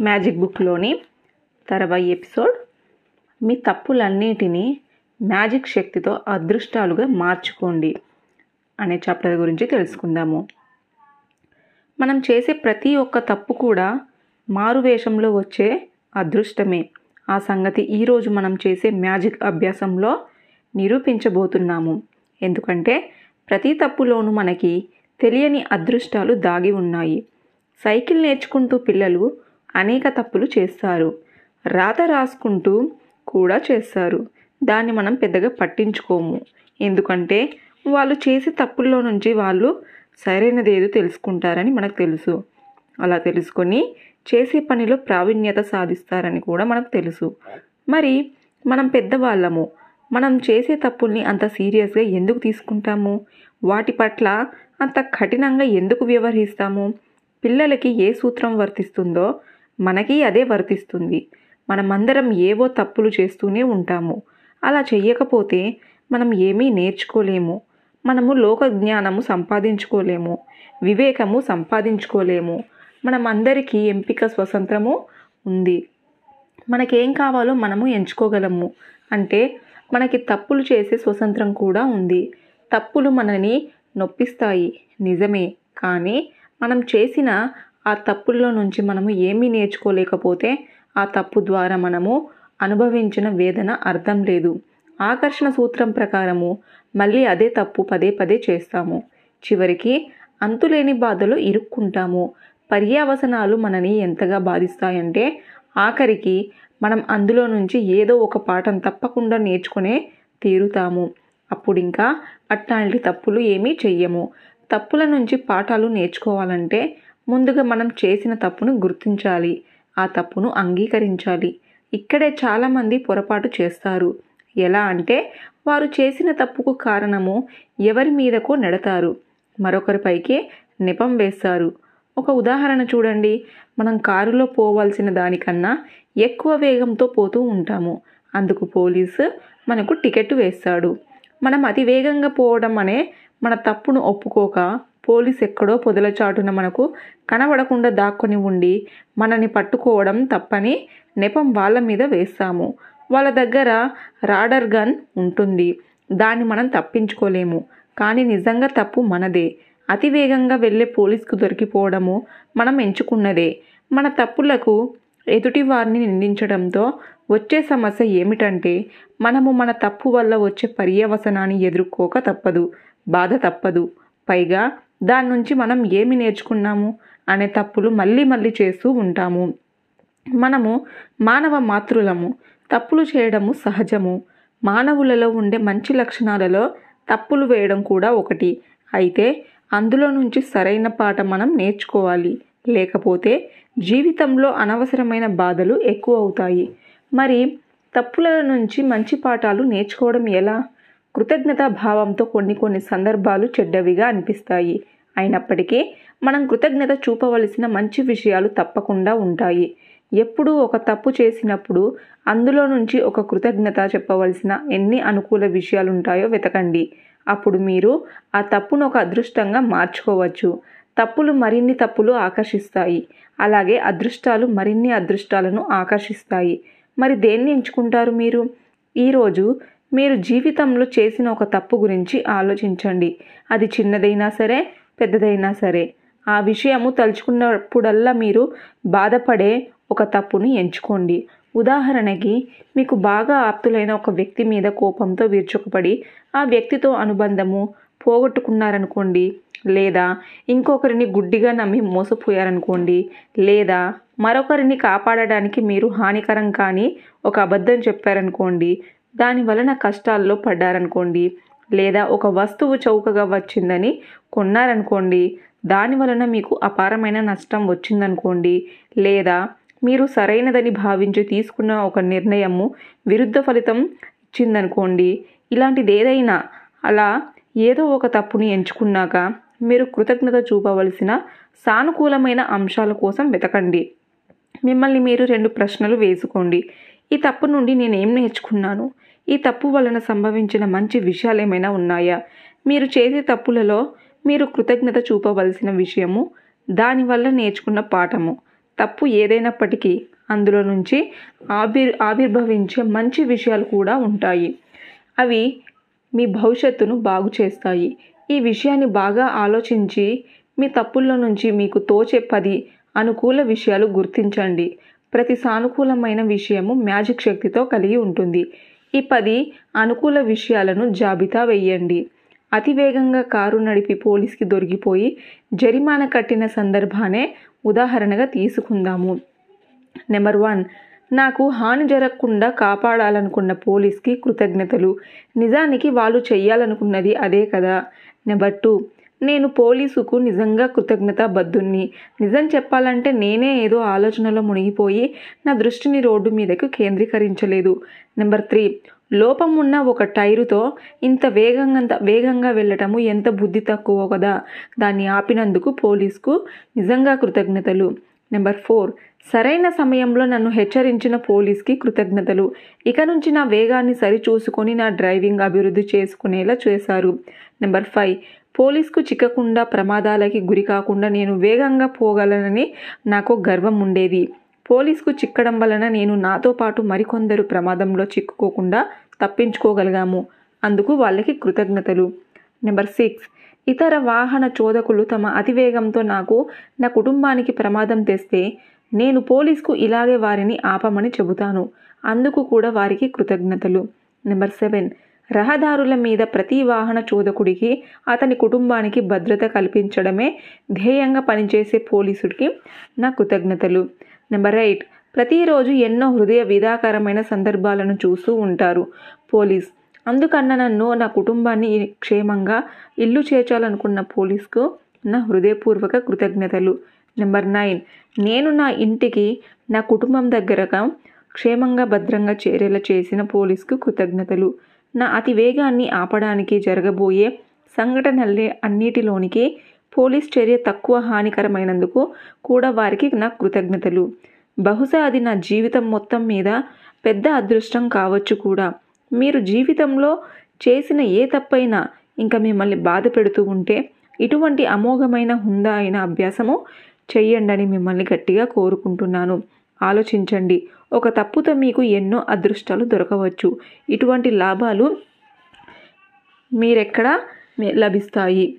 Magic బుక్లోని తర్వాయి episode. మీ తప్పులన్నిటినీ magic శక్తితో అదృష్టాలుగా మార్చుకోండి అనే చాప్టర్ గురించి తెలుసుకుందాము. మనం చేసే ప్రతి ఒక్క తప్పు కూడా మారువేషంలో వచ్చే అదృష్టమే. ఆ సంగతి ఈరోజు మనం చేసే మ్యాజిక్ అభ్యాసంలో నిరూపించబోతున్నాము. ఎందుకంటే ప్రతి తప్పులోనూ మనకి తెలియని అదృష్టాలు దాగి ఉన్నాయి. సైకిల్ నేర్చుకుంటూ పిల్లలు అనేక తప్పులు చేస్తారు. రాత రాసుకుంటూ కూడా చేస్తారు. దాన్ని మనం పెద్దగా పట్టించుకోము. ఎందుకంటే వాళ్ళు చేసే తప్పుల్లో నుంచి వాళ్ళు సరైనది ఏదో తెలుసుకుంటారని మనకు తెలుసు. అలా తెలుసుకొని చేసే పనిలో ప్రావీణ్యత సాధిస్తారని కూడా మనకు తెలుసు. మరి మనం పెద్దవాళ్ళము మనం చేసే తప్పుల్ని అంత సీరియస్గా ఎందుకు తీసుకుంటాము? వాటి పట్ల అంత కఠినంగా ఎందుకు వ్యవహరిస్తాము? పిల్లలకి ఏ సూత్రం వర్తిస్తుందో మనకి అదే వర్తిస్తుంది. మనమందరం ఏవో తప్పులు చేస్తూనే ఉంటాము. అలా చెయ్యకపోతే మనం ఏమీ నేర్చుకోలేము. మనము లోక జ్ఞానము సంపాదించుకోలేము. వివేకము సంపాదించుకోలేము. మనం అందరికీ ఎంపిక స్వతంత్రము ఉంది. మనకేం కావాలో మనము ఎంచుకోగలము. అంటే మనకి తప్పులు చేసే స్వతంత్రం కూడా ఉంది. తప్పులు మనని నొప్పిస్తాయి. నిజమే. కానీ మనం చేసిన ఆ తప్పుల్లో నుంచి మనము ఏమీ నేర్చుకోలేకపోతే ఆ తప్పు ద్వారా మనము అనుభవించిన వేదన అర్థం లేదు. ఆకర్షణ సూత్రం ప్రకారము మళ్ళీ అదే తప్పు పదే పదే చేస్తాము. చివరికి అంతులేని బాధలు ఇరుక్కుంటాము. పర్యావసనాలు మనని ఎంతగా బాధిస్తాయంటే ఆఖరికి మనం అందులో నుంచి ఏదో ఒక పాఠం తప్పకుండా నేర్చుకునే తీరుతాము. అప్పుడు ఇంకా అట్లాంటి తప్పులు ఏమీ చెయ్యము. తప్పుల నుంచి పాఠాలు నేర్చుకోవాలంటే ముందుగా మనం చేసిన తప్పును గుర్తించాలి. ఆ తప్పును అంగీకరించాలి. ఇక్కడే చాలామంది పొరపాటు చేస్తారు. ఎలా అంటే వారు చేసిన తప్పుకు కారణము ఎవరి మీదకో నెడతారు. మరొకరిపైకి నిపం వేస్తారు. ఒక ఉదాహరణ చూడండి. మనం కారులో పోవాల్సిన దానికన్నా ఎక్కువ వేగంతో పోతూ ఉంటాము. అందుకు పోలీసు మనకు టికెట్ వేస్తాడు. మనం అతి వేగంగా పోవడం అనే మన తప్పును ఒప్పుకోక పోలీస్ ఎక్కడో పొదల చాటున మనకు కనబడకుండా దాక్కొని ఉండి మనని పట్టుకోవడం తప్పని నెపం వాళ్ళ మీద వేస్తాము. వాళ్ళ దగ్గర రాడర్ గన్ ఉంటుంది. దాన్ని మనం తప్పించుకోలేము. కానీ నిజంగా తప్పు మనదే. అతివేగంగా వెళ్ళే పోలీస్కు దొరికిపోవడము మనం ఎంచుకున్నదే. మన తప్పులకు ఎదుటి వారిని నిందించడంతో వచ్చే సమస్య ఏమిటంటే మనము మన తప్పు వల్ల వచ్చే పర్యవసనాన్ని ఎదుర్కోక తప్పదు బాధ తప్పదు. పైగా దాని నుంచి మనం ఏమి నేర్చుకున్నాము అనే తప్పులు మళ్ళీ మళ్ళీ చేస్తూ ఉంటాము. మనము మానవ మాతృలము. తప్పులు చేయడము సహజము. మానవులలో ఉండే మంచి లక్షణాలలో తప్పులు వేయడం కూడా ఒకటి. అయితే అందులో నుంచి సరైన పాట మనం నేర్చుకోవాలి. లేకపోతే జీవితంలో అనవసరమైన బాధలు ఎక్కువ అవుతాయి మరి తప్పుల నుంచి మంచి పాఠాలు నేర్చుకోవడం ఎలా? కృతజ్ఞతా భావంతో కొన్ని కొన్ని సందర్భాలు చెడ్డవిగా అనిపిస్తాయి. అయినప్పటికీ మనం కృతజ్ఞత చూపవలసిన మంచి విషయాలు తప్పకుండా ఉంటాయి. ఎప్పుడూ ఒక తప్పు చేసినప్పుడు అందులో నుంచి ఒక కృతజ్ఞత చెప్పవలసిన ఎన్ని అనుకూల విషయాలు ఉంటాయో వెతకండి. అప్పుడు మీరు ఆ తప్పును ఒక అదృష్టంగా మార్చుకోవచ్చు. తప్పులు మరిన్ని తప్పులు ఆకర్షిస్తాయి. అలాగే అదృష్టాలు మరిన్ని అదృష్టాలను ఆకర్షిస్తాయి. మరి దేన్ని ఎంచుకుంటారు మీరు? ఈరోజు మీరు జీవితంలో చేసిన ఒక తప్పు గురించి ఆలోచించండి. అది చిన్నదైనా సరే పెద్దదైనా సరే. ఆ విషయము తలుచుకున్నప్పుడల్లా మీరు బాధపడే ఒక తప్పును ఎంచుకోండి. ఉదాహరణకి మీకు బాగా ఆప్తులైన ఒక వ్యక్తి మీద కోపంతో విరుచుకుపడి ఆ వ్యక్తితో అనుబంధము పోగొట్టుకున్నారనుకోండి లేదా ఇంకొకరిని గుడ్డిగా నమ్మి మోసపోయారనుకోండి లేదా మరొకరిని కాపాడడానికి మీరు హానికరం కానీ ఒక అబద్ధం చెప్పారనుకోండి దాని వలన కష్టాల్లో పడ్డారనుకోండి లేదా ఒక వస్తువు చౌకగా వచ్చిందని కొన్నారనుకోండి దాని వలన మీకు అపారమైన నష్టం వచ్చిందనుకోండి లేదా మీరు సరైనదని భావించి తీసుకున్న ఒక నిర్ణయము విరుద్ధ ఫలితం ఇచ్చిందనుకోండి ఇలాంటిది ఏదైనా అలా ఏదో ఒక తప్పుని ఎంచుకున్నాక మీరు కృతజ్ఞత చూపవలసిన సానుకూలమైన అంశాల కోసం వెతకండి. మిమ్మల్ని మీరు రెండు ప్రశ్నలు వేసుకోండి. ఈ తప్పు నుండి నేనేం నేర్చుకున్నాను? ఈ తప్పు వలన సంభవించిన మంచి విషయాలు ఏమైనా ఉన్నాయా? మీరు చేసే తప్పులలో మీరు కృతజ్ఞత చూపవలసిన విషయము దానివల్ల నేర్చుకున్న పాఠము. తప్పు ఏదైనప్పటికీ అందులో నుంచి ఆవిర్ ఆవిర్భవించే మంచి విషయాలు కూడా ఉంటాయి. అవి మీ భవిష్యత్తును బాగు చేస్తాయి. ఈ విషయాన్ని బాగా ఆలోచించి మీ తప్పుల్లో నుంచి మీకు తోచే పది అనుకూల విషయాలు గుర్తించండి. ప్రతి సానుకూలమైన విషయము మ్యాజిక్ శక్తితో కలిగి ఉంటుంది. ఈ పది అనుకూల విషయాలను జాబితా వేయండి. అతివేగంగా కారు నడిపి పోలీస్కి దొరికిపోయి జరిమానా కట్టిన సందర్భానే ఉదాహరణగా తీసుకుందాము. నెంబర్ వన్ నాకు హాని జరగకుండా కాపాడాలనుకున్న పోలీస్కి కృతజ్ఞతలు. నిజానికి వాళ్ళు చెయ్యాలనుకున్నది అదే కదా. నెంబర్ టూ నేను పోలీసుకు నిజంగా కృతజ్ఞత బద్దుని నిజం చెప్పాలంటే నేనే ఏదో ఆలోచనలో మునిగిపోయి నా దృష్టిని రోడ్డు మీదకు కేంద్రీకరించలేదు. నెంబర్ త్రీ లోపం ఉన్న ఒక టైరుతో ఇంత వేగంగా వేగంగా వెళ్ళటము ఎంత బుద్ధి తక్కువ కదా. దాన్ని ఆపినందుకు పోలీస్కు నిజంగా కృతజ్ఞతలు. నెంబర్ ఫోర్ సరైన సమయంలో నన్ను హెచ్చరించిన పోలీస్కి కృతజ్ఞతలు. ఇక నుంచి నా వేగాన్ని సరిచూసుకొని నా డ్రైవింగ్ అభివృద్ధి చేసుకునేలా చేశారు. Number five. పోలీస్కు చిక్కకుండా ప్రమాదాలకి గురి కాకుండా నేను వేగంగా పోగలనని నాకు గర్వం ఉండేది. పోలీస్కు చిక్కడం వలన నేను నాతో పాటు మరికొందరు ప్రమాదంలో చిక్కుకోకుండా తప్పించుకోగలిగాము. అందుకు వాళ్ళకి కృతజ్ఞతలు. Number six. ఇతర వాహన చోదకులు తమ అతివేగంతో నాకు నా కుటుంబానికి ప్రమాదం తెస్తే నేను పోలీస్కు ఇలాగే వారిని ఆపమని చెబుతాను. అందుకు కూడా వారికి కృతజ్ఞతలు. Number seven. రహదారుల మీద ప్రతి వాహన చోదకుడికి అతని కుటుంబానికి భద్రత కల్పించడమే ధ్యేయంగా పనిచేసే పోలీసుడికి నా కృతజ్ఞతలు. Number eight. ప్రతిరోజు ఎన్నో హృదయ విధాకరమైన సందర్భాలను చూస్తూ ఉంటారు పోలీస్. అందుకన్న నన్ను నా కుటుంబాన్ని క్షేమంగా ఇల్లు చేర్చాలనుకున్న పోలీస్కు నా హృదయపూర్వక కృతజ్ఞతలు. నెంబర్ నైన్ నేను నా ఇంటికి నా కుటుంబం దగ్గరగా క్షేమంగా భద్రంగా చేరేలా చేసిన పోలీస్కు కృతజ్ఞతలు. నా అతి వేగాన్ని ఆపడానికి జరగబోయే సంఘటనలే అన్నిటిలోనికి పోలీస్ చర్య తక్కువ హానికరమైనందుకు కూడా వారికి నా కృతజ్ఞతలు. బహుశా అది నా జీవితం మొత్తం మీద పెద్ద అదృష్టం కావచ్చు కూడా. మీరు జీవితంలో చేసిన ఏ తప్పైనా ఇంకా మిమ్మల్ని బాధ పెడుతూ ఉంటే ఇటువంటి అమోఘమైన హుందా అయిన అభ్యాసము చెయ్యండి మిమ్మల్ని గట్టిగా కోరుకుంటున్నాను. ఆలోచించండి. ఒక తప్పుతో మీకు ఎన్నో అదృష్టాలు దొరకవచ్చు. ఇటువంటి లాభాలు మీరెక్కడ లభిస్తాయి?